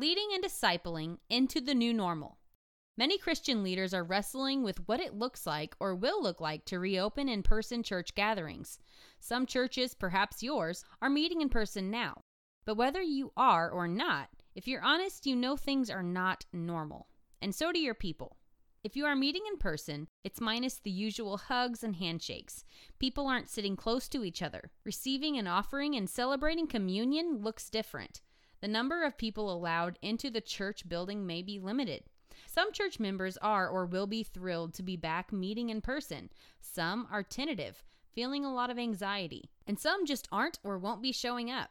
leading and discipling into the new normal. Many Christian leaders are wrestling with what it looks like or will look like to reopen in person church gatherings. Some churches, perhaps yours, are meeting in person now. But whether you are or not, if you're honest, you know things are not normal. And so do your people. If you are meeting in person, it's minus the usual hugs and handshakes. People aren't sitting close to each other. Receiving and offering and celebrating communion looks different. The number of people allowed into the church building may be limited. Some church members are or will be thrilled to be back meeting in person. Some are tentative, feeling a lot of anxiety. And some just aren't or won't be showing up.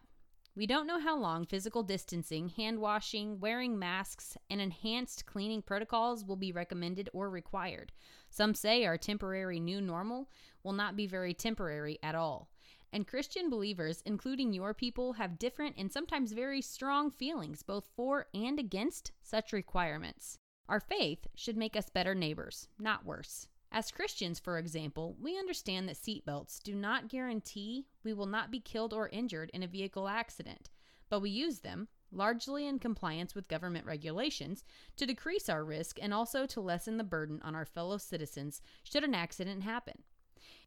We don't know how long physical distancing, hand washing, wearing masks, and enhanced cleaning protocols will be recommended or required. Some say our temporary new normal will not be very temporary at all. And Christian believers, including your people, have different and sometimes very strong feelings both for and against such requirements. Our faith should make us better neighbors, not worse. As Christians, for example, we understand that seatbelts do not guarantee we will not be killed or injured in a vehicle accident, but we use them, largely in compliance with government regulations, to decrease our risk and also to lessen the burden on our fellow citizens should an accident happen.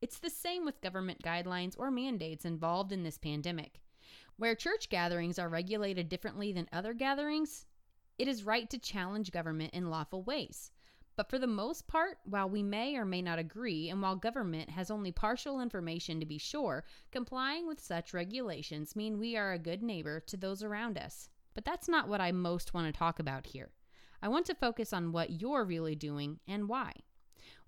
It's the same with government guidelines or mandates involved in this pandemic. Where church gatherings are regulated differently than other gatherings, it is right to challenge government in lawful ways. But for the most part, while we may or may not agree, and while government has only partial information to be sure, complying with such regulations mean we are a good neighbor to those around us. But that's not what I most want to talk about here. I want to focus on what you're really doing and why.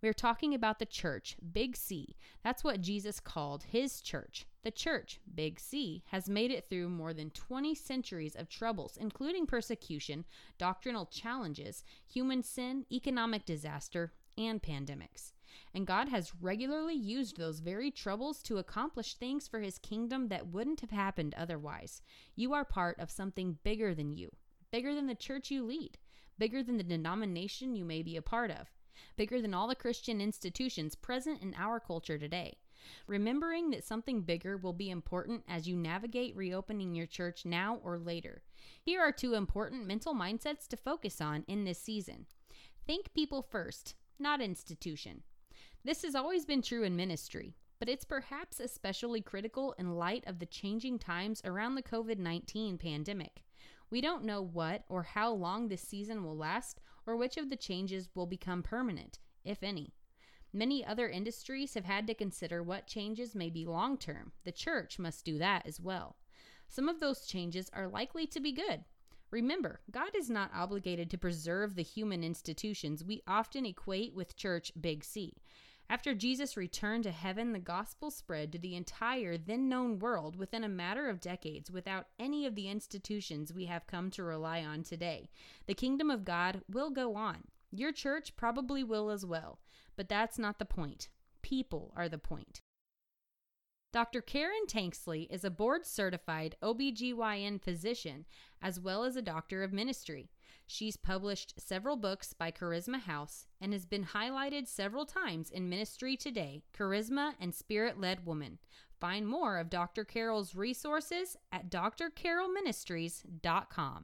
We're talking about the church, Big C. That's what Jesus called his church. The church, Big C, has made it through more than 20 centuries of troubles, including persecution, doctrinal challenges, human sin, economic disaster, and pandemics. And God has regularly used those very troubles to accomplish things for his kingdom that wouldn't have happened otherwise. You are part of something bigger than you, bigger than the church you lead, bigger than the denomination you may be a part of bigger than all the Christian institutions present in our culture today. Remembering that something bigger will be important as you navigate reopening your church now or later. Here are two important mental mindsets to focus on in this season. Think people first, not institution. This has always been true in ministry, but it's perhaps especially critical in light of the changing times around the COVID 19 pandemic. We don't know what or how long this season will last or which of the changes will become permanent, if any. Many other industries have had to consider what changes may be long term. The church must do that as well. Some of those changes are likely to be good. Remember, God is not obligated to preserve the human institutions we often equate with church big C. After Jesus returned to heaven, the gospel spread to the entire then known world within a matter of decades without any of the institutions we have come to rely on today. The kingdom of God will go on. Your church probably will as well, but that's not the point. People are the point. Dr. Carol Tanksley is a board certified OBGYN physician as well as a doctor of ministry. She's published several books by Charisma House and has been highlighted several times in Ministry Today, Charisma, and Spirit Led Woman. Find more of Dr. Carol's resources at drcarolministries.com.